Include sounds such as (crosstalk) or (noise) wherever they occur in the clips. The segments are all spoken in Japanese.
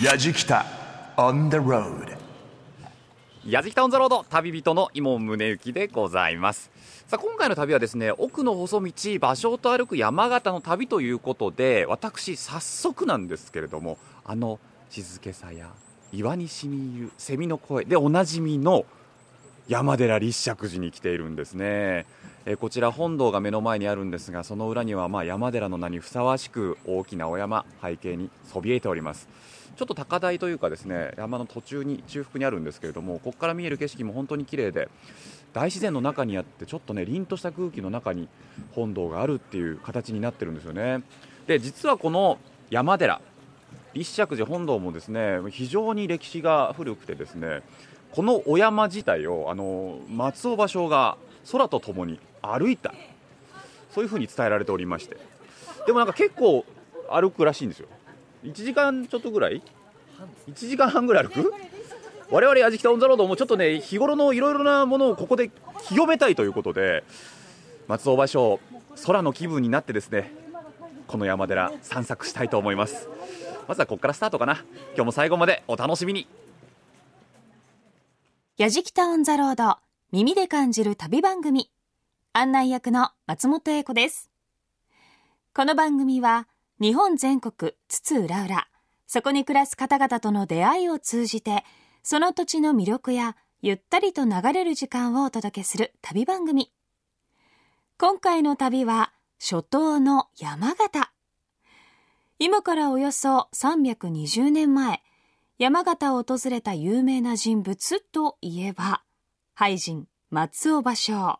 やじきた on the road やじきたオンザロード旅人の伊門宗行でございます。さあ今回の旅はですね奥の細道場所と歩く山形の旅ということで私早速なんですけれどもあの静けさや岩にしみ入る蝉の声でおなじみの山寺立石寺に来ているんですね。えこちら本堂が目の前にあるんですがその裏にはま山寺の名にふさわしく大きなお山背景にそびえております。ちょっと高台というかですね山の途中に中腹にあるんですけれどもここから見える景色も本当に綺麗で大自然の中にあってちょっとね凛とした空気の中に本堂があるっていう形になってるんですよね。で実はこの山寺立石寺本堂もですね非常に歴史が古くてですねこのお山自体をあの松尾芭蕉が空とともに歩いたそういうふうに伝えられておりまして。でもなんか結構歩くらしいんですよ。1時間ちょっとぐらい？1時間半ぐらい歩く？我々味北オンザロードもちょっとね日頃のいろいろなものをここで清めたいということで松尾芭蕉空の気分になってですねこの山寺散策したいと思います。まずはここからスタートかな。今日も最後までお楽しみに。やじきたオンザロード耳で感じる旅番組。案内役の松本英子です。この番組は日本全国津々浦々そこに暮らす方々との出会いを通じてその土地の魅力やゆったりと流れる時間をお届けする旅番組。今回の旅は初冬の山形。今からおよそ320年前山形を訪れた有名な人物といえば俳人松尾芭蕉。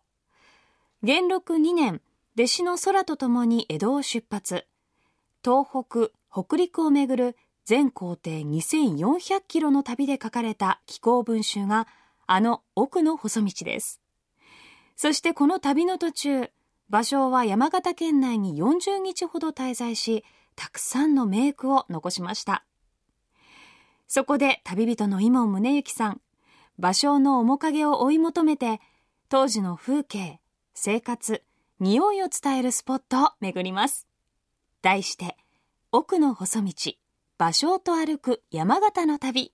元禄2年弟子の空とともに江戸を出発。東北北陸をめぐる全行程2400キロの旅で書かれた紀行文集があの奥の細道です。そしてこの旅の途中芭蕉は山形県内に40日ほど滞在したくさんの名句を残しました。そこで旅人の伊門宗行さん芭蕉の面影を追い求めて当時の風景生活匂いを伝えるスポットを巡ります。題して奥の細道芭蕉と歩く山形の旅。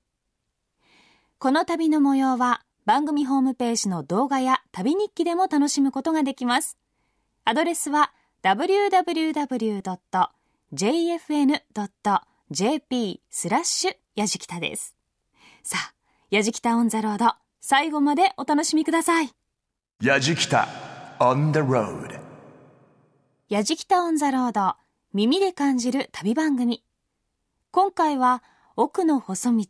この旅の模様は番組ホームページの動画や旅日記でも楽しむことができます。アドレスは www.jfn.jp スラッシュやじきたです。さあやじきたオンザロード最後までお楽しみください。やじきた on the road やじきたオンザロード耳で感じる旅番組。今回は奥の細道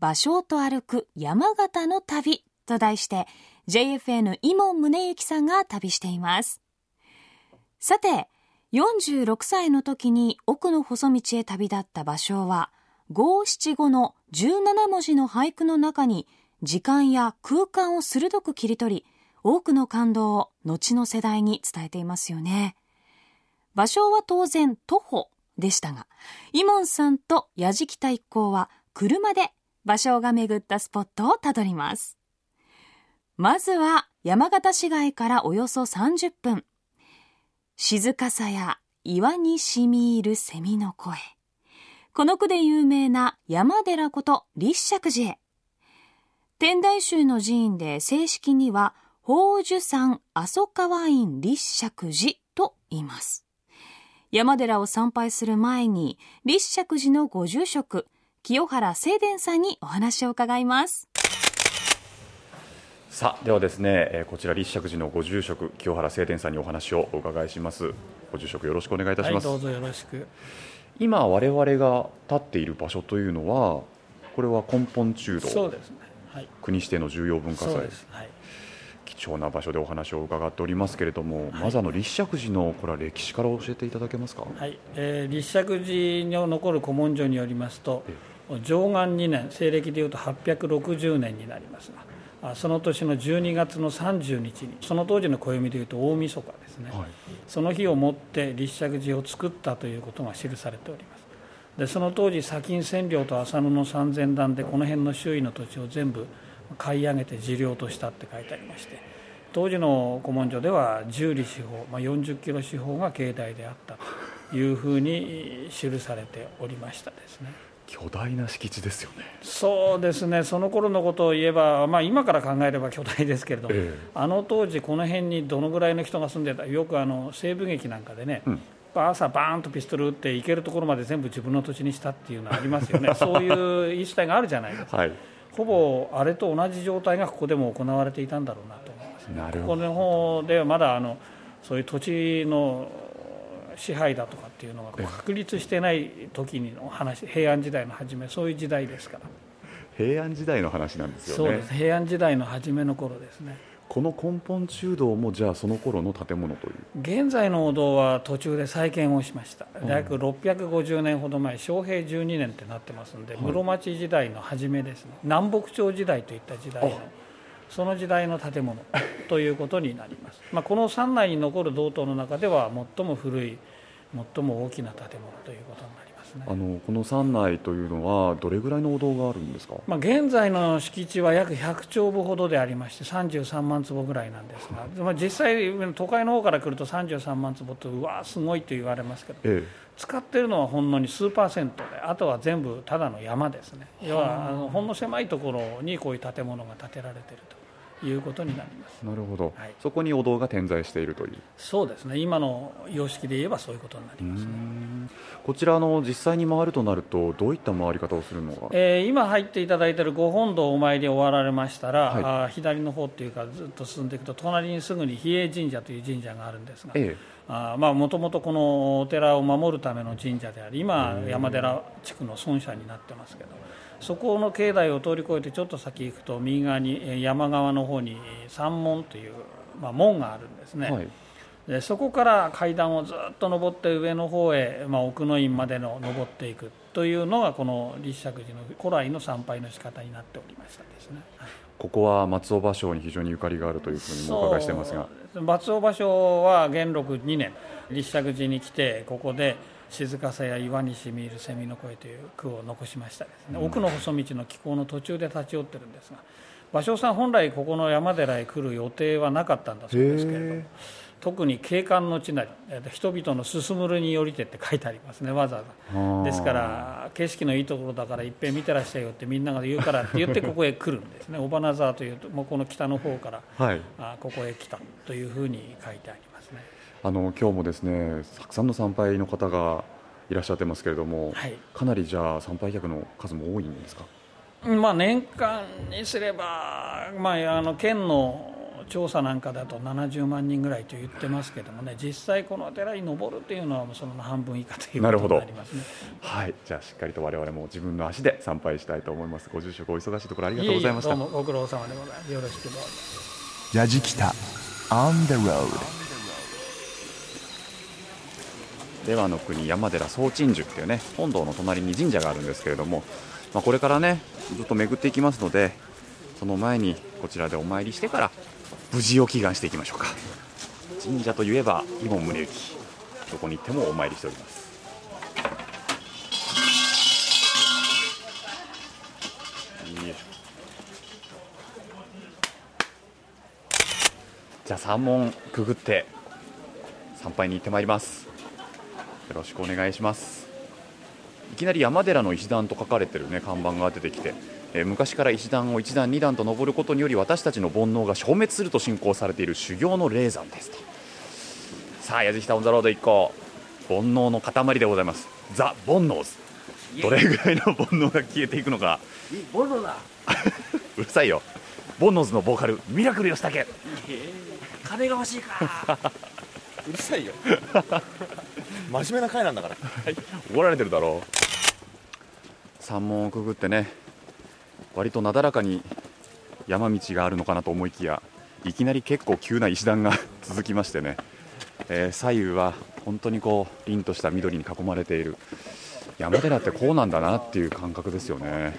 芭蕉と歩く山形の旅と題して JFN 伊門宗行さんが旅しています。さて46歳の時に奥の細道へ旅立った芭蕉は五七五の17文字の俳句の中に時間や空間を鋭く切り取り多くの感動を後の世代に伝えていますよね。芭蕉は当然徒歩でしたが伊門さんと矢敷北一行は車で芭蕉が巡ったスポットをたどります。まずは山形市街からおよそ30分静かさや岩にしみ入る蝉の声。この句で有名な山寺こと立石寺へ。天台宗の寺院で正式には宝珠山阿蘇川院立石寺と言います。山寺を参拝する前に立石寺のご住職清原聖伝さんにお話を伺いますさあではですねえーこちら立石寺のご住職清原聖伝さんにお話をお伺いしますご住職よろしくお願いいたしはい、ます、どうぞよろしく。今我々が立っている場所というのはこれは根本中道そうですね。はい。国指定の重要文化財そうです。はい。貴重な場所でお話を伺っておりますけれども、はい。まずあの立石寺のこれは歴史から教えていただけますか、はい。えー、立石寺に残る古文書によりますと、上元2年、西暦でいうと860年になりますが、あその年の12月の30日に、その当時の暦でいうと大晦日ですね。はい。その日をもって立石寺を作ったということが記されております。でその当時砂金千両と浅野の三千段でこの辺の周囲の土地を全部買い上げて寺領としたって書いてありまして当時の古文書では10里四方、まあ、40キロ四方が境内であったというふうに記されておりましたですね。巨大な敷地ですよね。そうですね。その頃のことを言えば、まあ、今から考えれば巨大ですけれども、ええ。あの当時この辺にどのぐらいの人が住んでたよくあの西部劇なんかでね、うん。朝バーンとピストル撃って行けるところまで全部自分の土地にしたっていうのはありますよね。(laughs) そういう言い伝えがあるじゃないですか。はいほぼあれと同じ状態がここでも行われていたんだろうなと思います。ねなるほど。ここの方ではまだあのそういう土地の支配だとかっていうのが確立してない時にの話平安時代の初めそういう時代ですから。平安時代の話なんですよね。そうです。平安時代の初めの頃ですねこの根本中堂もじゃあその頃の建物という。現在のお堂は途中で再建をしました。約650年ほど前昌平12年ってなってますんで、室町時代の初めですね。南北朝時代といった時代のその時代の建物ということになります、まあ、この山内に残る道東の中では最も古い最も大きな建物ということになりますね。あのこの山内というのはどれぐらいのお堂があるんですか？まあ、現在の敷地は約100丁分ほどでありまして33万坪ぐらいなんですが、まあ、実際都会の方から来ると33万坪とうわーすごいと言われますけどえ使ってるのはほんのに数パーセントであとは全部ただの山ですね。要はあのほんの狭いところにこういう建物が建てられているということになります。えなるほど、はい。そこにお堂が点在しているという。そうですね。今の様式で言えばそういうことになりますねこちらの実際に回るとなるとどういった回り方をするのが？えー今入っていただいている御本堂お参り終わられましたら、はい。あー左の方っていうかずっと進んでいくと隣にすぐに比叡神社という神社があるんですがえもともとこのお寺を守るための神社であり今山寺地区の村社になってますけどそこの境内を通り越えてちょっと先行くと右側にえー山側の方にえー山門という、まあ、門があるんですね、えはいでそこから階段をずっと登って上の方へ、まあ、奥の院までの登っていくというのがこの立石寺の古来の参拝の仕方になっておりましたですね。ここは松尾芭蕉に非常にゆかりがあるというふうにもお伺いしてますが。松尾芭蕉は元禄2年立石寺に来てここで「静かさや岩にしみる蝉の声」という句を残しましたですね、奥の細道の気候の途中で立ち寄ってるんですが芭蕉さん本来ここの山寺へ来る予定はなかったんだそうですけれども特に景観の地なりえーと人々の進むるによりてって書いてありますねわざわざ。ですから景色のいいところだからいっぺん見てらっしゃいよってみんなが言うからって言って (laughs) ここへ来るんですね。尾花沢というともうこの北の方からはい。あここへ来たというふうに書いてありますね。あの今日もですねたくさんの参拝の方がいらっしゃってますけれども、はい。かなりじゃあ参拝客の数も多いんですか？まあ年間にすれば、まあ、あの県の調査なんかだと70万人ぐらいと言ってますけどもね実際このお寺に登るっていうのはもうその半分以下ということなるほどになりますね。はい。じゃあしっかりと我々も自分の足で参拝したいと思います。ご住職お忙しいところありがとうございました。ええどうもご苦労様でございます。よろしくどうぞヤジキタ on the road. 出羽の国山寺総鎮守っていうね本堂の隣に神社があるんですけれども、まあ、これからねずっと巡っていきますのでその前にこちらでお参りしてから無事を祈願していきましょうか。神社といえば伊門宗行どこに行ってもお参りしております。よいじゃあ山門くぐって参拝に行ってまいります。よろしくお願いします。いきなり山寺の石段と書かれてるね看板が出てきて、えー昔から石段を1段2段と登ることにより私たちの煩悩が消滅すると信仰されている修行の霊山ですと。さあ矢敷タウンザロード一行。煩悩の塊でございます。ザ・煩悩ズ。どれぐらいの煩悩が消えていくのか。ボロだ。(laughs) うるさいよ。煩悩ズのボーカルミラクル吉武金が欲しいか。(laughs) うるさいよ。真面目な回なんだから。怒られてるだろう。山門をくぐってね割となだらかに山道があるのかなと思いきやいきなり結構急な石段が (laughs) 続きましてね、えー左右は本当にこう凛とした緑に囲まれている。山寺ってこうなんだなっていう感覚ですよね。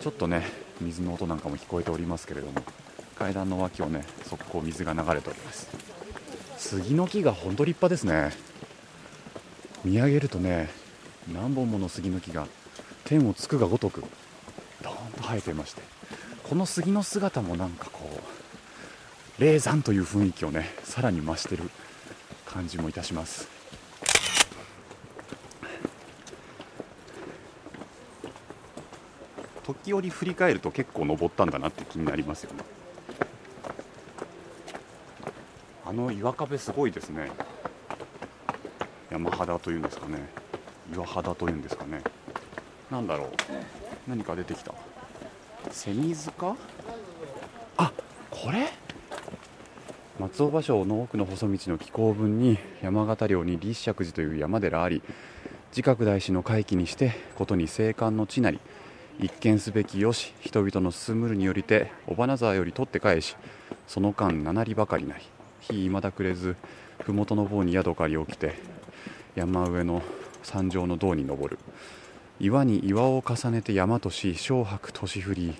ちょっとね水の音なんかも聞こえておりますけれども階段の脇をね速攻水が流れております。杉の木が本当立派ですね。見上げるとね何本もの杉の木が天をつくがごとくドーンと生えてましてこの杉の姿もなんかこう霊山という雰囲気をねさらに増してる感じもいたします。時折振り返ると結構登ったんだなって気になりますよね。あの岩壁すごいですね。山肌というんですかね。岩肌というんですかね。なんだろう。何か出てきた？セミ塚？あこれ？松尾芭蕉の奥の細道の紀行文に山形領に立石寺という山寺あり自覚大師の回帰にしてことに生還の地なり一見すべきよし人々の進むるによりて尾花沢より取って返しその間七里ばかりなり日いまだくれず麓の方に宿借り起きて山上の山上の道に登る。岩に岩を重ねて山とし小白年降り。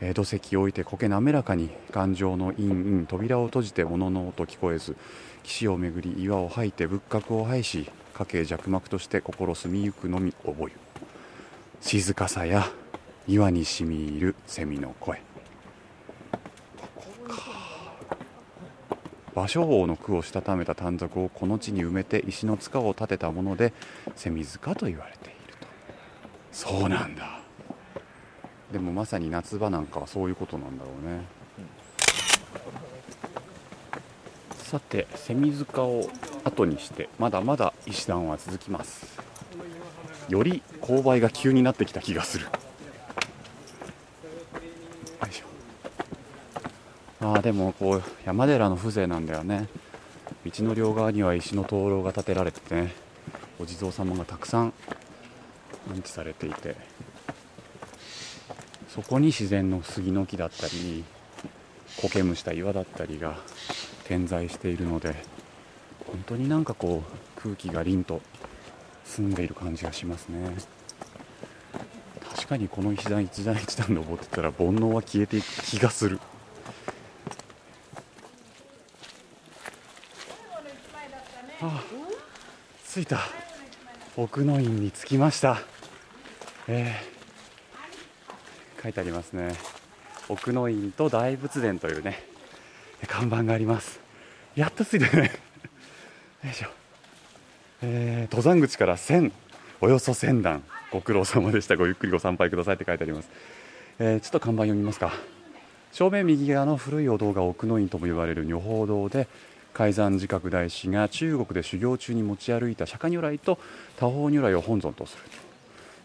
えー土石を置いて苔滑らかに頑丈の陰陰扉を閉じて物の音聞こえず岸をめぐり岩を吐いて仏閣を拝し家計弱膜として心住みゆくのみ覚ゆ。静かさや岩にしみ入る蝉の声。芭蕉王の句をしたためた短冊をこの地に埋めて石の塚を建てたもので蝉塚と言われている。そうなんだ。でもまさに夏場なんかはそういうことなんだろうね、さて蝉塚を後にしてまだまだ石段は続きます。より勾配が急になってきた気がする。ああでもこう山寺の風情なんだよね。道の両側には石の灯籠が建てられててねお地蔵様がたくさん安置されていてそこに自然の杉の木だったり苔むした岩だったりが点在しているので本当になんかこう空気が凛と澄んでいる感じがしますね。確かにこの石段一段一段登ってたら煩悩は消えていく気がする。ああ着いた。奥の院に着きました。えー。書いてありますね。奥の院と大仏殿というね看板があります。やっと着いたね。(laughs) よいしょ、えー登山口から1000およそ1000段。ご苦労様でした。ごゆっくりご参拝くださいって書いてあります、えーちょっと看板読みますか。正面右側の古いお堂が奥の院とも呼ばれる女宝堂で海山寺覚大師が中国で修行中に持ち歩いた釈迦如来と多宝如来を本尊とする。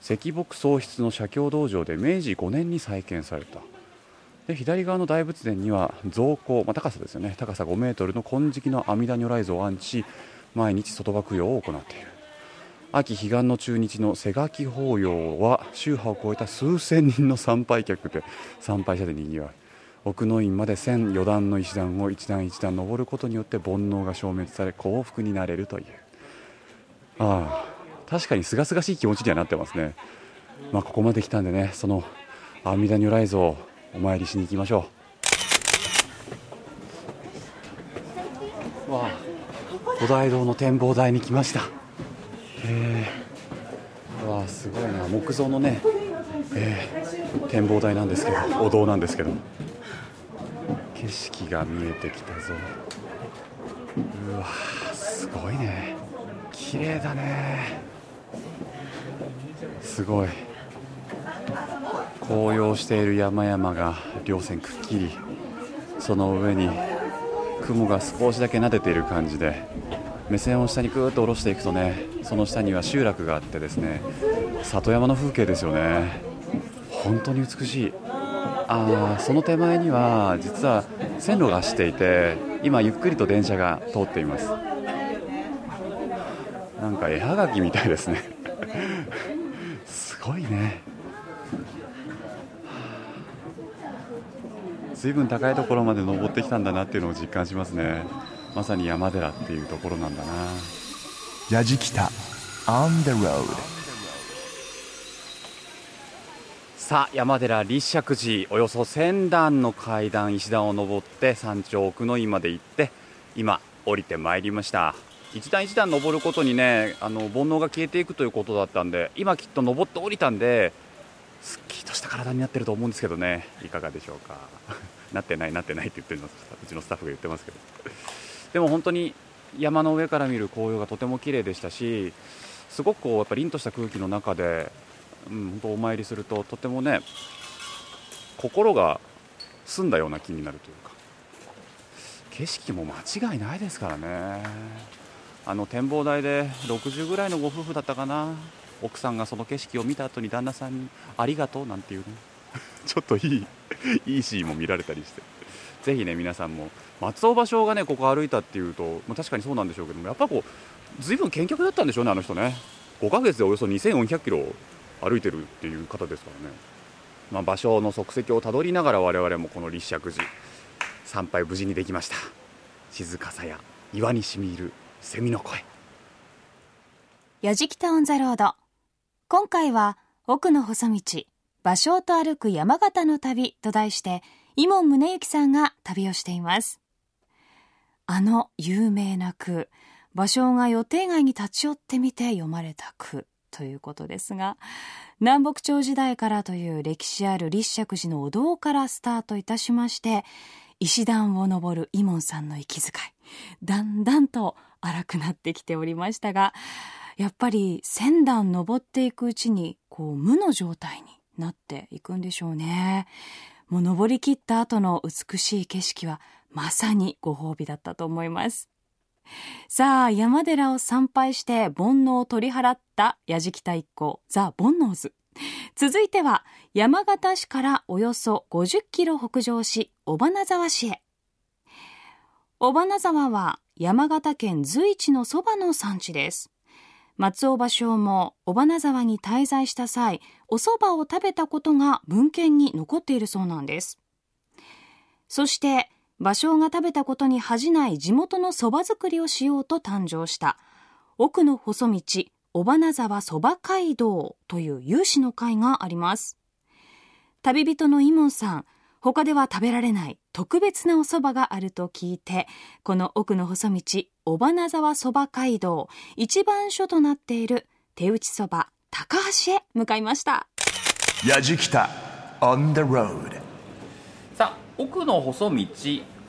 石木喪失の写経道場で明治5年に再建された。で左側の大仏殿には造高、まあ、高さですよね。高さ5メートルの金色の阿弥陀如来像を安置し毎日外場供養を行っている。秋彼岸の中日の瀬垣法要は宗派を超えた数千人の参拝客で参拝者でにぎわい奥の院まで千余段の石段を一段一段登ることによって煩悩が消滅され幸福になれるという。ああ。確かに清々しい気持ちにはなってますね。まあここまで来たんでねその阿弥陀如来像をお参りしに行きましょう。わあ五大堂の展望台に来ました。え。ー、わあすごいな。木造のね、えー展望台なんですけどお堂なんですけど景色が見えてきたぞ。うわすごいね。綺麗だね。すごい。紅葉している山々が稜線くっきり。その上に雲が少しだけ撫でている感じで目線を下にぐーっと下ろしていくとねその下には集落があってですね里山の風景ですよね。本当に美しい。あーその手前には実は線路が走っていて今ゆっくりと電車が通っています。なんか絵はがきみたいですね。ごいね。随分高いところまで登ってきたんだなっていうのを実感しますね。まさに山寺っていうところなんだな。ヤジキタ On the road さあ山寺立石寺およそ1000段の階段石段を登って山頂奥の院まで行って今降りてまいりました一段一段登ることにねあの煩悩が消えていくということだったんで今きっと登って降りたんですっきりとした体になってると思うんですけどね。いかがでしょうか。(laughs) なってないなってないって言ってるのうちのスタッフが言ってますけど。でも本当に山の上から見る紅葉がとても綺麗でしたしすごくこうやっぱ凛とした空気の中でうん、本当お参りするととてもね心が澄んだような気になるというか。景色も間違いないですからね。あの展望台で60ぐらいのご夫婦だったかな。奥さんがその景色を見た後に旦那さんに「ありがとう」なんていうね。(laughs) ちょっといい (laughs) いいシーンも見られたりして。ぜひね皆さんも松尾芭蕉がねここ歩いたっていうと、ま、確かにそうなんでしょうけどもやっぱこう随分健脚だったんでしょうねあの人ね。5ヶ月でおよそ2400キロ歩いてるっていう方ですからね、まあ、芭蕉の足跡をたどりながら我々もこの立石寺参拝無事にできました。静かさや岩にしみ入るセミの声。やじきたオンザロード。今回は奥の細道芭蕉と歩く山形の旅と題して伊門宗行さんが旅をしています。あの有名な句芭蕉が予定外に立ち寄ってみて読まれた句ということですが南北朝時代からという歴史ある立石寺のお堂からスタートいたしまして石段を登る伊門さんの息遣いだんだんと荒くなってきておりましたがやっぱり千段登っていくうちにこう無の状態になっていくんでしょうね。もう登り切った後の美しい景色はまさにご褒美だったと思います。さあ山寺を参拝して煩悩を取り払った矢敷太一行ザ・煩悩図。続いては山形市からおよそ50キロ北上し尾花沢市へ。尾花沢は山形県随一のそばの産地です。松尾芭蕉も尾花沢に滞在した際お蕎麦を食べたことが文献に残っているそうなんです。そして芭蕉が食べたことに恥じない地元の蕎麦作りをしようと誕生した奥の細道尾花沢蕎麦街道という有志の会があります。旅人の伊門さん他では食べられない特別なお蕎麦があると聞いてこの奥の細道尾花沢蕎麦街道一番所となっている手打ち蕎麦高橋へ向かいました。やじきた on the road さあ奥の細道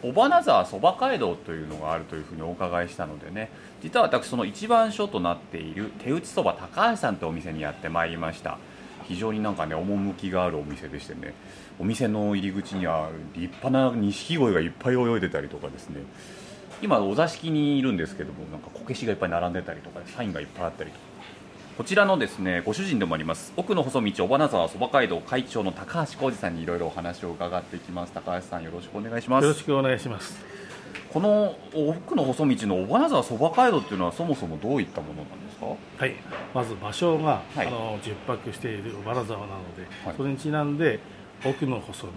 尾花沢そば街道というのがあるというふうにお伺いしたのでね実は私その一番所となっている手打ちそば高橋さんというお店にやってまいりました。非常になんかね趣があるお店でしてねお店の入り口には立派な錦鯉がいっぱい泳いでたりとかですね。今お座敷にいるんですけどもなんかこけしがいっぱい並んでたりとかサインがいっぱいあったりとか。こちらのですねご主人でもあります奥の細道尾花沢そば街道会長の高橋浩二さんにいろいろお話を伺っていきます。高橋さんよろしくお願いします。よろしくお願いします。この奥の細道の尾花沢そば街道っていうのはそもそもどういったものなんですか？はい、まず場所が、はい。あの十泊している小原沢なので、はい。それにちなんで奥の細道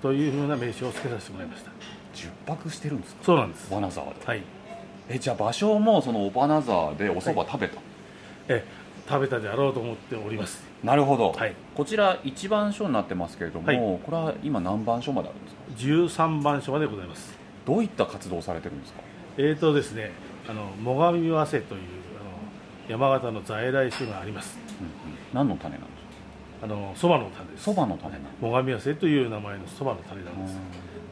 というふうな名称を付けさせてもらいました。10泊してるんですか？そうなんです。で、はい、えじゃあ場所もその尾花沢でお蕎麦食べた、え食べたであろうと思っております。なるほど、はい。こちら一番所になってますけれども、はい。これは今何番所まであるんですか？十三番所までございます。どういった活動をされてるんですか？えーとですね、あの最上早生というあの山形の在来種があります。うんうん。何の種なんあの蕎麦の種です。蕎麦の種最上早生という名前の蕎麦の種なんです。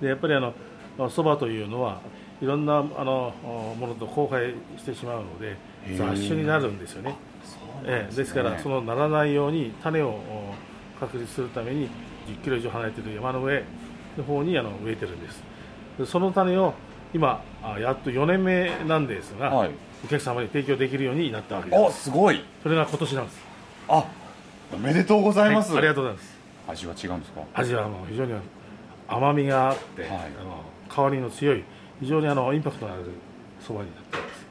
でやっぱりあのまあ蕎麦というのはいろんなあのものと交配してしまうので雑種になるんですよね。ええですからそのならないように種をお確立するために10キロ以上離れている山の上の方にあの植えてるんです。でその種を今あやっと4年目なんですが、はいお客様に提供できるようになったわけであす。すごいそれが今年なんです。あおめでとうございます、はいありがとうございます。味は違うんですか？味はもう非常に甘みがあって、はい。あの香りの強い非常にあのインパクトのあるそばになっています。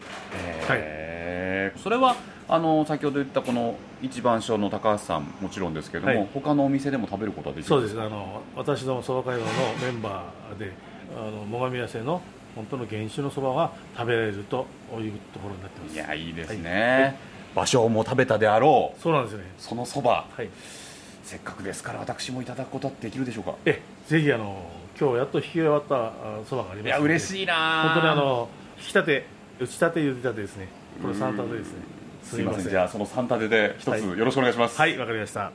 へー。それはあの先ほど言ったこの一番所の高橋さんもちろんですけども、はい。他のお店でも食べることはできるそうです。あの私どもそば会話のメンバーであの最上痩せの本当の原種のそばが食べられるというところになってます。いやいいですね、場所も食べたであろう。そうなんですよね。そのそば。はい。せっかくですから私もいただくことはできるでしょうか？えぜひあの今日やっと引き終わったあそばがありますいや嬉いしいな本当にあの引き立て打ち立て茹で立てですねこれ三立てですね。すみません。じゃあその三立てで一つはい。よろしくお願いします、はいわかりました。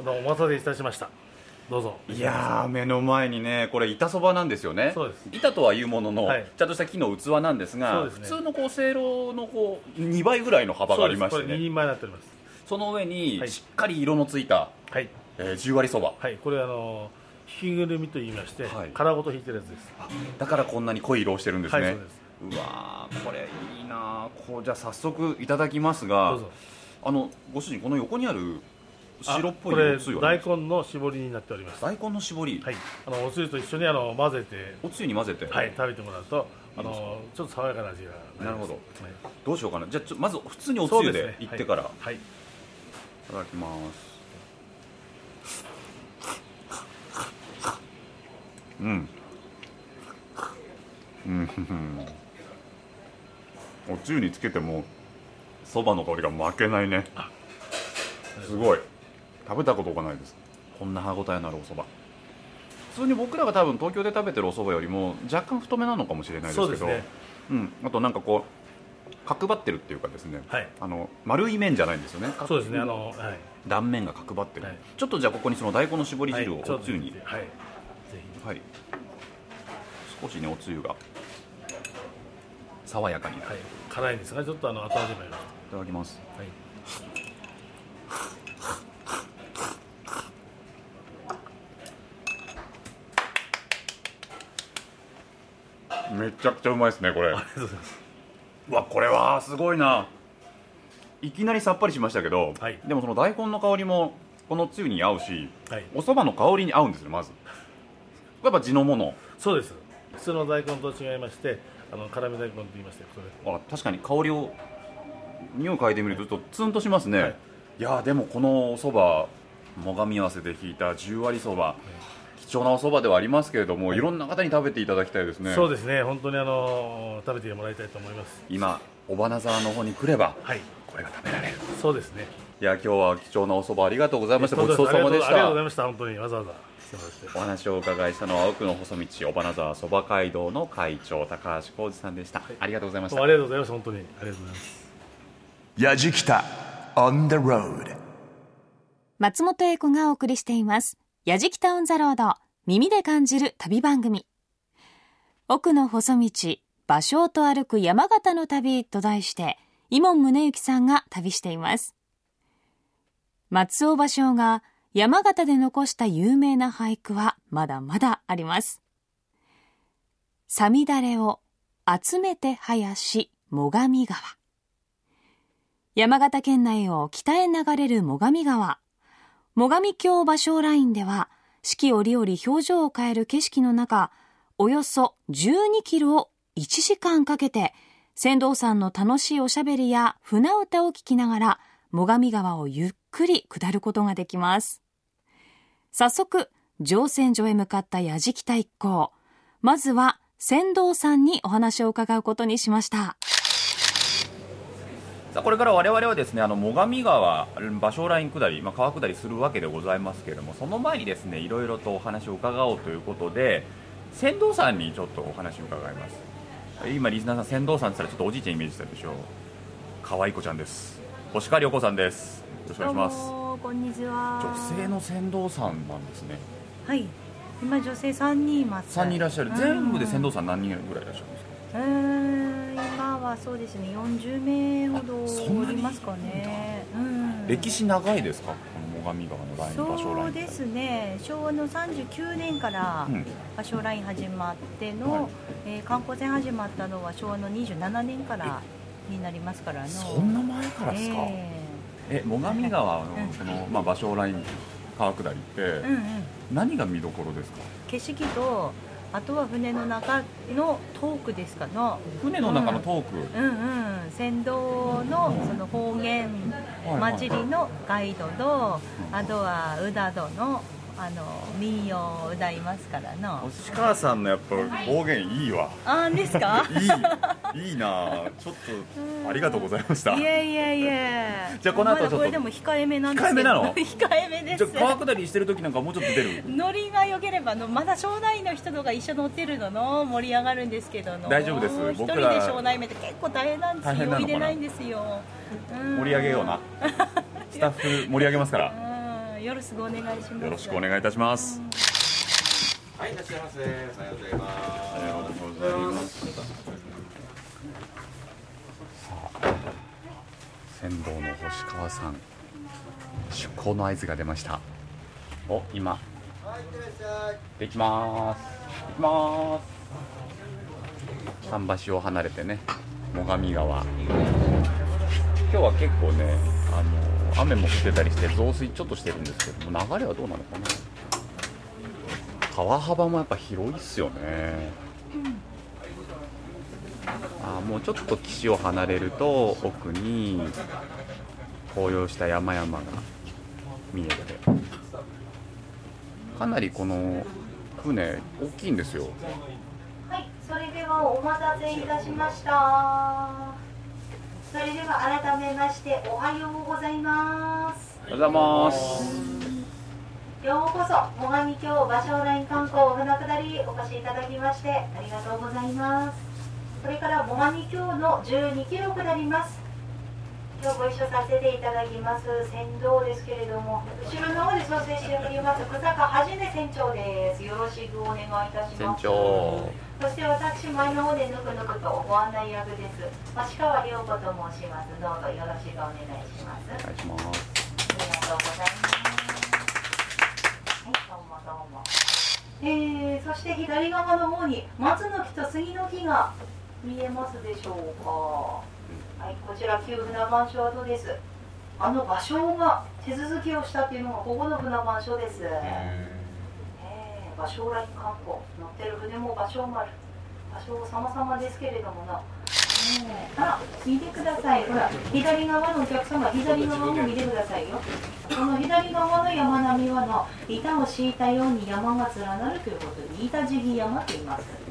あのお待たせいたしましたどうぞ。いやー目の前にねこれ板そばなんですよね。そうです。板とはいうものの、はい。ちゃんとした木の器なんですがね。普通のこうせいろのこう2倍ぐらいの幅がありましてそうです。これ2ね人前になっております。その上にはい。しっかり色のついた、はい。えー10割そば。はい。これあの引きぐるみと言いまして、はい。殻ごと引いてるやつです。だからこんなに濃い色をしてるんですね、はいそうです。うわーこれいいなこうじゃあ早速いただきますがどうぞ。あのご主人この横にあるあ白っぽいこれ大根の絞りになっております。大根の絞り、はい。あのおつゆと一緒にあの混ぜて。おつゆに混ぜて、はい食べてもらうとあのちょっと爽やかな味がなるほど。はい。どうしようかな。じゃあまず普通におつゆでい。ってから、はい。いただきます。うん。うん。(laughs) おつゆにつけてもそばの香りが負けないね。すごい食べたことがないです。こんな歯ごたえのあるおそば普通に僕らが多分東京で食べてるおそばよりも若干太めなのかもしれないですけどね。うん、あとなんかこう角張ってるっていうかですね、はい。あの丸い面じゃないんですよね。そうですね。あのはい。断面が角張ってる、はい。ちょっとじゃあここにその大根の絞り汁をおつゆに、はい。ぜはい、少しねおつゆが爽やかにはい。辛いんですがちょっとあの後味もよいただきます。はいめちゃくちゃうまいですねこれ。ありがとうございます。うわこれはすごいな。いきなりさっぱりしましたけど、はい。でもその大根の香りもこのつゆに合うしはい。お蕎麦の香りに合うんですねまず。やっぱ地のもの。そうです。普通の大根と違いましてあの辛味大根と言いましてこれ。あ確かに香りを匂い嗅いでみるとちょっとツンとしますね、はい。い、やーでもこのお蕎麦最上合わせで引いた10割そば、貴重なお蕎麦ではありますけれども、い、ろんな方に食べていただきたいですね。そうですね。本当にあの食べてもらいたいと思います。今尾花沢の方に来ればはい。これが食べられる。そうですね。いや今日は貴重なお蕎麦ありがとうございました。ごちそうありがとうさまでしありがとうございたました。本当にわざわざお話をお伺いしたのは奥の細道尾花沢そば街道の会長高橋浩二さんでした、ありがとうございました。どうもありがとうございます。本当にありがとうございます。やじきた on the road 松本英子がお送りしています。やじきたオンザロード、耳で感じる旅番組。奥の細道、芭蕉と歩く山形の旅と題して、伊門宗行さんが旅しています。松尾芭蕉が山形で残した有名な俳句はまだまだあります。さみだれを集めて林最上川。山形県内を北へ流れる最上川。最上峡芭蕉ラインでは、四季折々表情を変える景色の中、およそ12キロを1時間かけて、船頭さんの楽しいおしゃべりや船歌を聞きながら、最上川をゆっくり下ることができます。早速、乗船所へ向かった矢敷北一行。まずは、船頭さんにお話を伺うことにしました。さあこれから我々はですねあの最上川芭蕉ライン下り、まあ、川下りするわけでございますけれどもその前にですねいろいろとお話を伺おうということで船頭さんにちょっとお話を伺います。今リスナーさん船頭さんって言ったらちょっとおじいちゃんイメージしたでしょう。可愛い子ちゃんです。星川涼子さんです。よろしくお願いします。どうもこんにちは。女性の船頭さんなんですね。はい。今女性三人います。3人いらっしゃる。うん。全部で船頭さん何人ぐらいいらっしゃるんですか？はそうですね40名ほどおりますかね。うん。歴史長いですか？この最上川のライン芭蕉ラインそうですね。昭和の39年からうん。芭蕉ライン始まっての、はい。えー観光船始まったのは昭和の27年からになりますからの。そんな前からですか、ええ。最上川のうんその、まあ、芭蕉ライン川下りって、ーうんうん。何が見どころですか？景色とあとは船の中のトークですかの船の中のトーク、うんうん、船頭のその方言はい混じりのガイドと、あとは宇田戸のあの民謡を歌いますからの。星川さんのやっぱ方言いいわ。あんですか？いいいいな。あちょっとありがとうございました。いやいやいや。じゃあこの後ちょっと。まだこれでも控えめなんです。控えめなの？控えめです。じゃ。あ川下りしてる時なんかもうちょっと出る？ノリが良ければのまだ庄内の人とか一緒乗ってるのの盛り上がるんですけどの。大丈夫です。一人で庄内目って結構大変なんですよ。入れないんですよ。うん。盛り上げような。スタッフ盛り上げますから。う (laughs) んよろしくお願いします。よろしくお願いいたします。はいいらっしゃいませ。さようございますありがとうございます。船頭の星川さん出港の合図が出ました。お今。できます。できます。桟橋を離れてね最上川。今日は結構ねあの雨も降ってたりして増水ちょっとしてるんですけども流れはどうなのかな。川幅もやっぱ広いっすよね。あもうちょっと岸を離れると奥に紅葉した山々が見えて。かなりこの船大きいんですよ。はい、それではお待たせいたしました。それでは改めましておはようございます。おはようございますようこそ最上峡芭蕉ライン観光船下りお越しいただきましてありがとうございます。これから最上峡の12キロ下ります。今日ご一緒させていただきます。船頭ですけれども後ろの方で操船しております草加はじめ船長ですよろしくお願いいたし船ます。長。そして私前の方でぬくぬくとご案内役です芦川涼子と申します。どうぞよろしくお願いします。お願いします。ありがとうございます。はいどうもどうも。えー、そして左側の方に松の木と杉の木が見えますでしょうかはいこちら旧船番所跡です。あの芭蕉が手続きをしたっていうのがここの船番所です、えー、芭蕉ライン観光乗ってる船も芭蕉丸。芭蕉様々ですけれどもな、ねえあ見てください。ほら左側のお客様左側も見てくださいよ。この左側の山並みはの板を敷いたように山が連なるということで板地木山と言います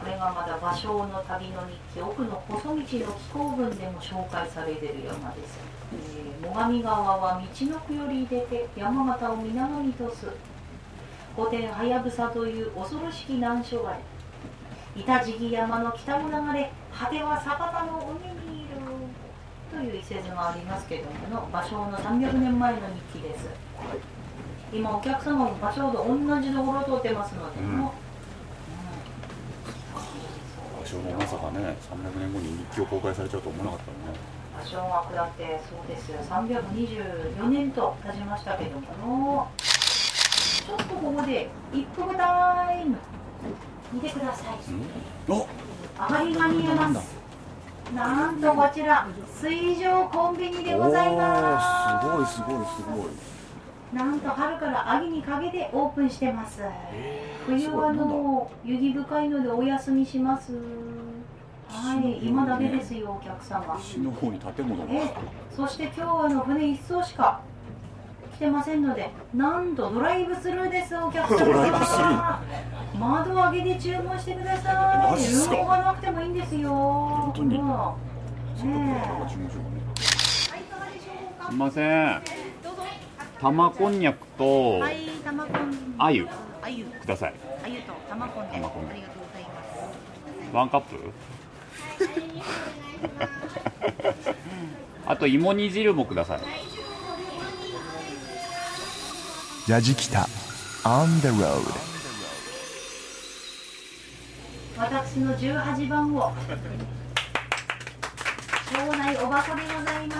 これがまだ芭蕉の旅の日記奥の細道の紀行文でも紹介されてる山です、えー最上川は道のくより出て山形を水面にとす御殿はやぶさという恐ろしき難所がれ板地木山の北を流れ果ては酒田の海にいるという一節がありますけれどもの芭蕉の300年前の日記です今お客様も芭蕉と同じところを通ってますので、うんもう場所もまさかね300年後に日記を公開されちゃうと思わなかったよね。芭蕉が下ってそうです。324年と経ちましたけどもちょっとここで一服タイム見てください。お。上がりが見えますなんとこちら水上コンビニでございます。すごいすごいすごいなんと春から秋にかけてオープンしてます。冬はの雪深いのでお休みします。はい今だけですよお客様。岸の方に建物が。えそして今日はあの船一艘しか来てませんのでなんとドライブスルーですお客様。ドライブスル窓開けて注文してください。ルームがなくてもいいんですよ。本当に。うかね。はいいかがでしょうか？すいません玉こんにゃくとはい、玉こん。あゆあゆ。ください。あゆと玉こんで。あり玉こん。がとうございます。ワンカップ？(laughs) あと芋煮汁もください。ヤジキタ。On the road 私の18番を。(laughs) 庄内おばこでございます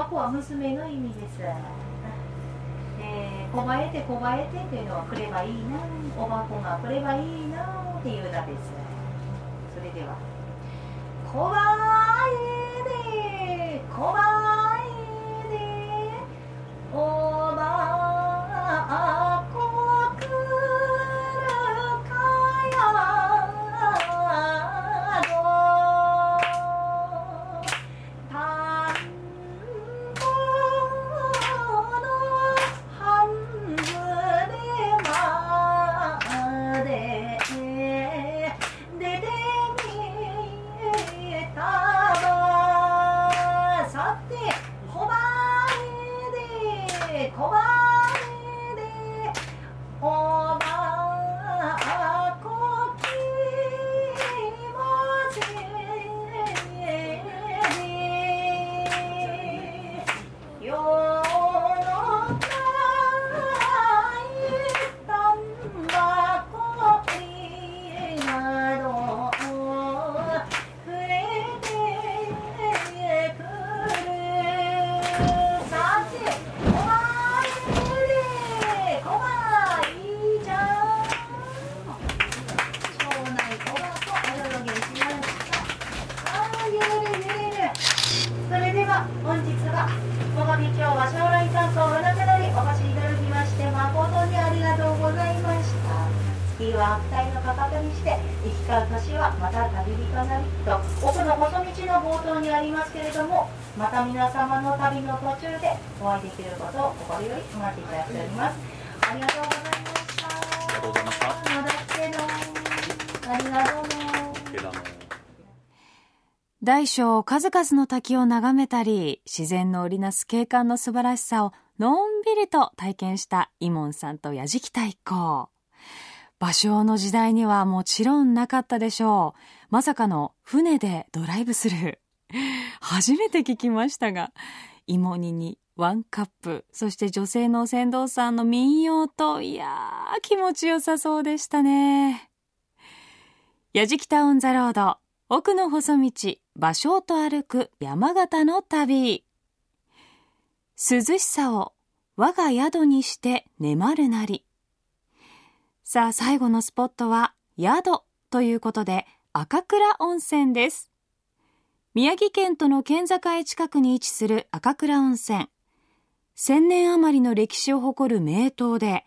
はいおばこは娘の意味です。えー、こばえてこばえてというのはくればいいなおばこがくればいいなっていう歌です。それではこばえてこばえ大小数々の滝を眺めたり、自然の織りなす景観の素晴らしさをのんびりと体験したイモンさんと矢敷太一行。芭蕉の時代にはもちろんなかったでしょう。まさかの船でドライブスルー。初めて聞きましたが、芋煮にワンカップ、そして女性の船頭さんの民謡と、いやー、気持ちよさそうでしたね。矢敷タウンザロード、奥の細道、芭蕉と歩く山形の旅。涼しさを我が宿にして眠るなり。さあ、最後のスポットは宿ということで赤倉温泉です。宮城県との県境近くに位置する赤倉温泉。千年余りの歴史を誇る名湯で、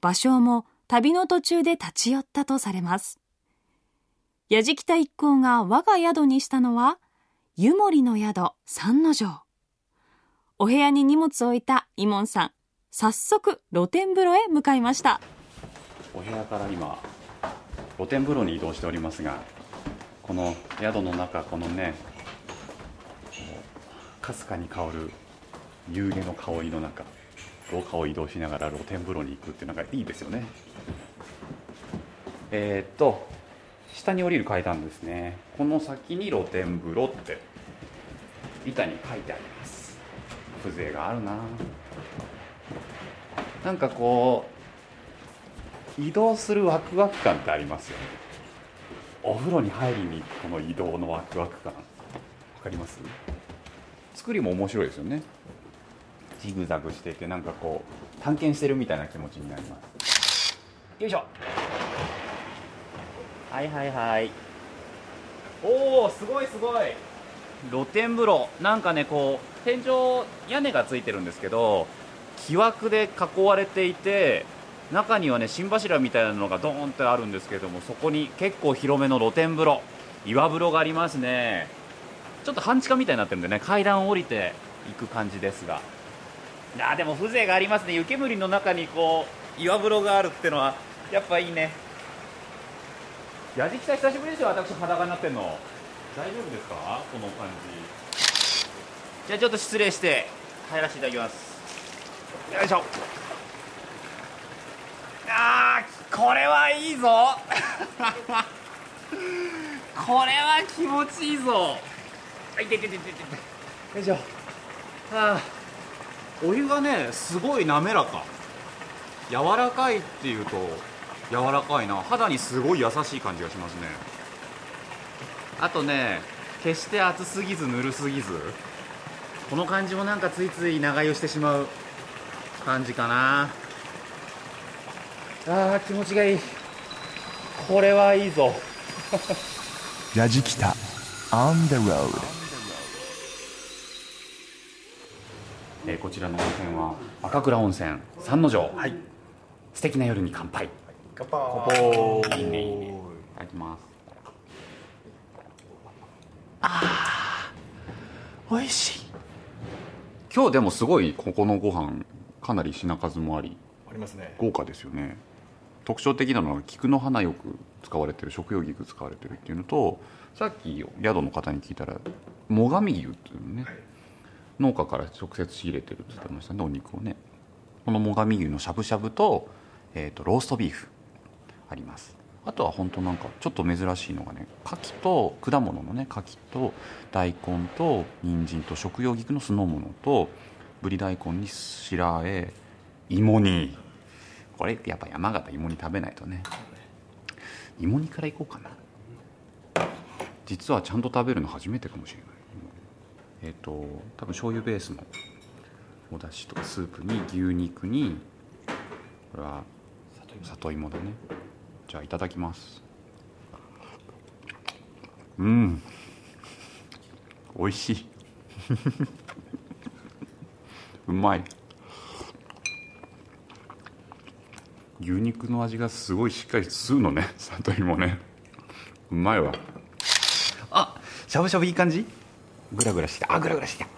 芭蕉も旅の途中で立ち寄ったとされます。矢敷太一行が我が宿にしたのは、湯守の宿三の城。お部屋に荷物を置いたイモンさん、早速露天風呂へ向かいました。お部屋から今露天風呂に移動しておりますがこの宿の中このねかすかに香る夕げの香りの中廊下を移動しながら露天風呂に行くっていうのがいいですよねえーっと下に降りる階段ですね。この先に露天風呂って板に書いてあります。風情があるな。なんかこう移動するワクワク感ってありますよね。お風呂に入りに行くこの移動のワクワク感。わかります？作りも面白いですよね。ジグザグしててなんかこう探検してるみたいな気持ちになります。よいしょ。はいはいはい。おおすごいすごい。露天風呂。なんかねこう天井屋根がついてるんですけど木枠で囲われていて中にはね心柱みたいなのがドーンってあるんですけどもそこに結構広めの露天風呂岩風呂がありますね。ちょっと半地下みたいになってるんでね階段を降りていく感じですが。あーでも風情がありますね。湯煙の中にこう岩風呂があるってのはやっぱいいね矢敷さん久しぶりですよ。私裸になってんの。大丈夫ですか？この感じ。じゃあちょっと失礼して入らせていただきます。よいしょ。あーこれはいいぞ。(laughs) これは気持ちいいぞ。あいてててててて。よいしょ。あーお湯がねすごい滑らか。柔らかいっていうと柔らかいな。肌にすごい優しい感じがしますね。あとね決して熱すぎずぬるすぎず。この感じもなんかついつい長湯してしまう感じかな。あー気持ちがいい。これはいいぞ。ラジキタ On the road. えーこちらの温泉は赤倉温泉三の城。はい。素敵な夜に乾杯乾杯いいねいいねいただきます。あー。美味しい。今日でもすごいここのご飯かなり品数もあり。ありますね。豪華ですよね。特徴的なのは菊の花よく使われてる食用菊使われてるっていうのとさっき宿の方に聞いたら最上牛っていうのね、農家から直接仕入れてるって言ってましたねお肉をねこの最上牛のしゃぶしゃぶと,、えー、とローストビーフあります。あとは本当なんかちょっと珍しいのがね牡蠣と果物のね牡蠣と大根と人参と食用菊の酢の物とぶり大根に白あえ芋煮。これやっぱ山形芋煮食べないとね。芋煮からいこうかな。実はちゃんと食べるの初めてかもしれない。えっ、と多分醤油ベースのお出汁とかスープに牛肉にこれは里芋だね。じゃあいただきます。うん。美味しい。(laughs) うまい。牛肉の味がすごいしっかり吸うのね。(laughs) 里芋ね。うまいわ。あしゃぶしゃぶいい感じ？グラグラしてあグラグラして。きた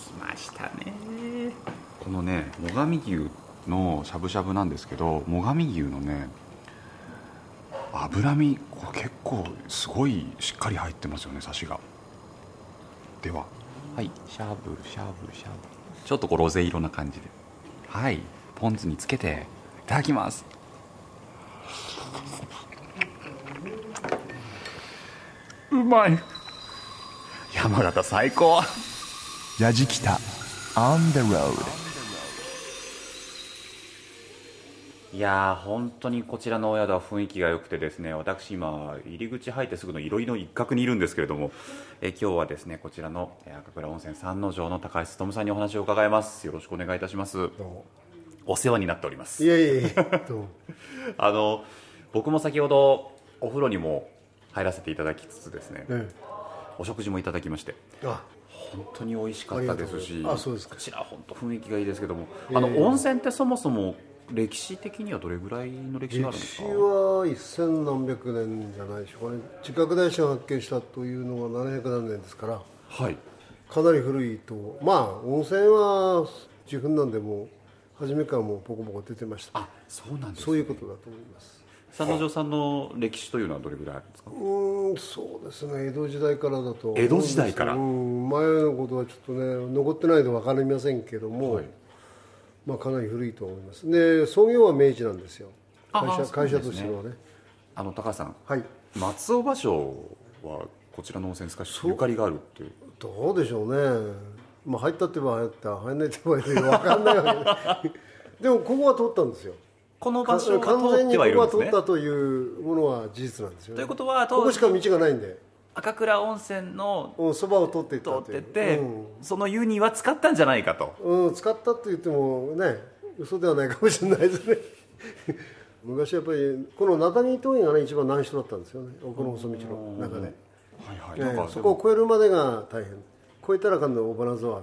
きましたね。このね最上牛のしゃぶしゃぶなんですけど最上牛のね脂身これ結構すごいしっかり入ってますよねサシが。では。はいしゃぶしゃぶしゃぶちょっとこうロゼ色な感じで。はい。ポン酢につけていただきます。うまい。山形最高。やじきた On the road いやー本当にこちらのお宿は雰囲気が良くてですね私今入り口入ってすぐのいろいろ一角にいるんですけれどもえ今日はですねこちらのえー赤倉温泉三之丞の高橋勉さんにお話を伺います。よろしくお願いいたします。お世話になっております。いやいやいや (laughs) あの僕も先ほどお風呂にも入らせていただきつつですね、えお食事もいただきましてあ。本当に美味しかったですしあそうですか。こちら本当雰囲気がいいですけども、ええあの温泉ってそもそも歴史的にはどれぐらいの歴史があるん歴史ですか？は一千何百年じゃないでしょうかね。自覚大師が発見したというのが700何年ですから。はい。かなり古いと。まあ温泉は自分なんでもう初めからもうポコポコ出てました。あそうなんです、ね、そういうことだと思います。三之丞さんの歴史というのはどれぐらいあるんですか？うーんそうですね。江戸時代からだと江戸時代から。うん前のことはちょっとね残ってないと分かりませんけども、はいまあかなり古いと思います。で創業は明治なんですよ。会社,、会社としてはね。あの高橋さん。はい。松尾芭蕉はこちらの温泉少しゆかりがあるっていう。どうでしょうね。まあ入ったってば入った入んないってば入った分かんないわけで。(laughs) でもここは通ったんですよ。この場所完が通ってはいるん全にここは通ったというものは事実なんですよ、ね、ということはここしか道がないんで赤倉温泉のうんそばを取っていったってて、うん。その湯には使ったんじゃないかと。うん、使ったって言ってもね嘘ではないかもしれないですね。(laughs) 昔やっぱりこの名谷峠がね一番難所だったんですよね。奥の細道の中で、そこを越えるまでが大変。越えたらかんの尾花沢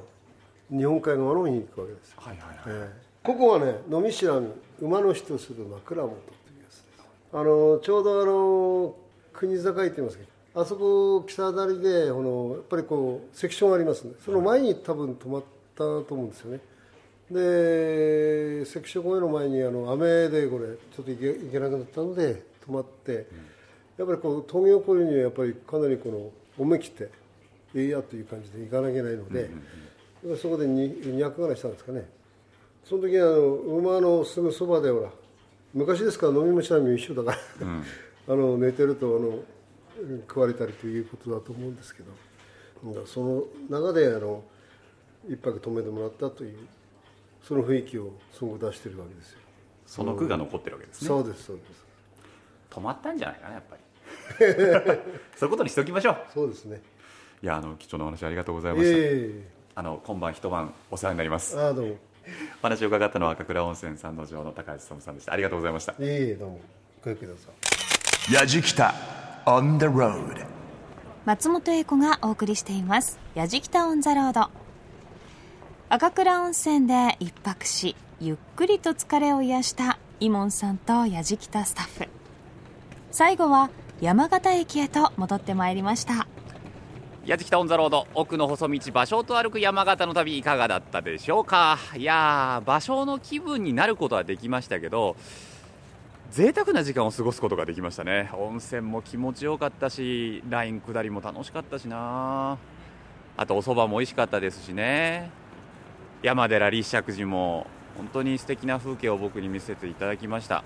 日本海側の方に行くわけですよ、はいはいはい。ええ。ここはね飲み知らぬ馬の人する枕元というやつです。あのちょうどあの国境って言いますけ？どあそこ北当たりでこのやっぱりこうセクションがありますね。その前に多分止まったと思うんですよね。でセクション越えの前にあの雨でこれちょっと行け行けなくなったので止まって、やっぱりこう峠を越えるにはやっぱりかなりこの思い切ってえいやという感じで行かなきゃいけないので、やっぱりそこでに200ぐらいしたんですかね。その時にあの馬のすぐそばでほら昔ですから飲みもしないも一緒だから、(laughs) あの寝てるとあの食われたりということだと思うんですけどその中であの一泊泊めてもらったというその雰囲気をすごく出してるわけですよ。その句が残ってるわけですね、そうですそうです。止まったんじゃないかなやっぱり。(laughs) そういうことにしておきましょう。そうですね。いやあの貴重なお話ありがとうございいました、えあの今晩一晩お世話になります。ああどうも。お話を伺ったのは赤倉温泉三之丞の高橋勉さんでした。ありがとうございました。いえいえどうも。ごゆっくりどうぞ。やじきた On the road. 松本英子がお送りしています「やじきた on the road」赤倉温泉で一泊しゆっくりと疲れを癒した井門さんとやじきたスタッフ。最後は山形駅へと戻ってまいりました。やじきた on the road 奥の細道芭蕉と歩く山形の旅いかがだったでしょうか？いやー芭蕉の気分になることはできましたけど贅沢な時間を過ごすことができましたね。温泉も気持ちよかったしライン下りも楽しかったしな。あとお蕎麦も美味しかったですしね。山寺立石寺も本当に素敵な風景を僕に見せていただきました。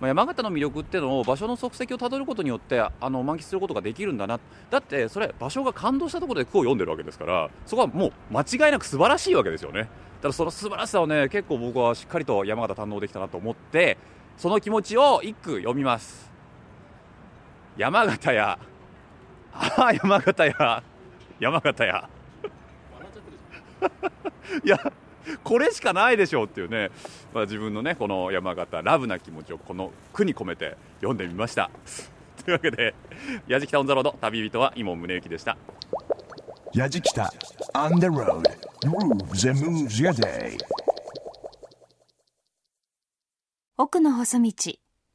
まあ山形の魅力っていうのを場所の足跡をたどることによってあの満喫することができるんだな。だってそれ場所が感動したところで句を読んでるわけですからそこはもう間違いなく素晴らしいわけですよね。ただその素晴らしさをね結構僕はしっかりと山形堪能できたなと思ってその気持ちを一句読みます。山形やああ山形や山形や。(laughs) いやこれしかないでしょうっていうね、まあ、自分のねこの山形ラブな気持ちをこの句に込めて読んでみました。(laughs) というわけで「やじきた on the road」旅人は井門宗之でした。やじきた On the road. Grooves and moves your day. 奥の細道、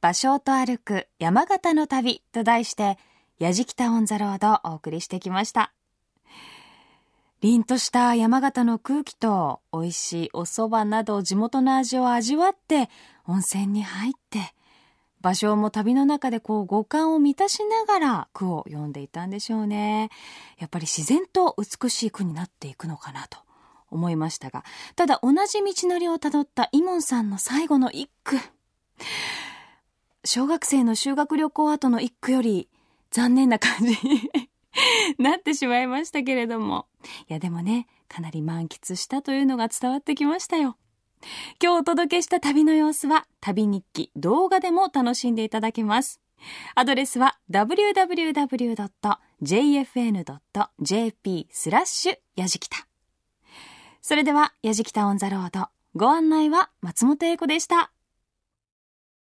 芭蕉と歩く山形の旅と題して、やじきたオンザロードをお送りしてきました。凛とした山形の空気と美味しいお蕎麦など地元の味を味わって温泉に入って、芭蕉も旅の中でこう五感を満たしながら句を読んでいたんでしょうね。やっぱり自然と美しい句になっていくのかなと思いましたが、ただ同じ道のりをたどったイモンさんの最後の一句。小学生の修学旅行後の一句より残念な感じに (laughs) なってしまいましたけれども。いやでもね、かなり満喫したというのが伝わってきましたよ。今日お届けした旅の様子は旅日記動画でも楽しんでいただけます。アドレスは www.jfn.jp スラッシュやじきた。それでは、やじきたオンザロード。ご案内は松本英子でした。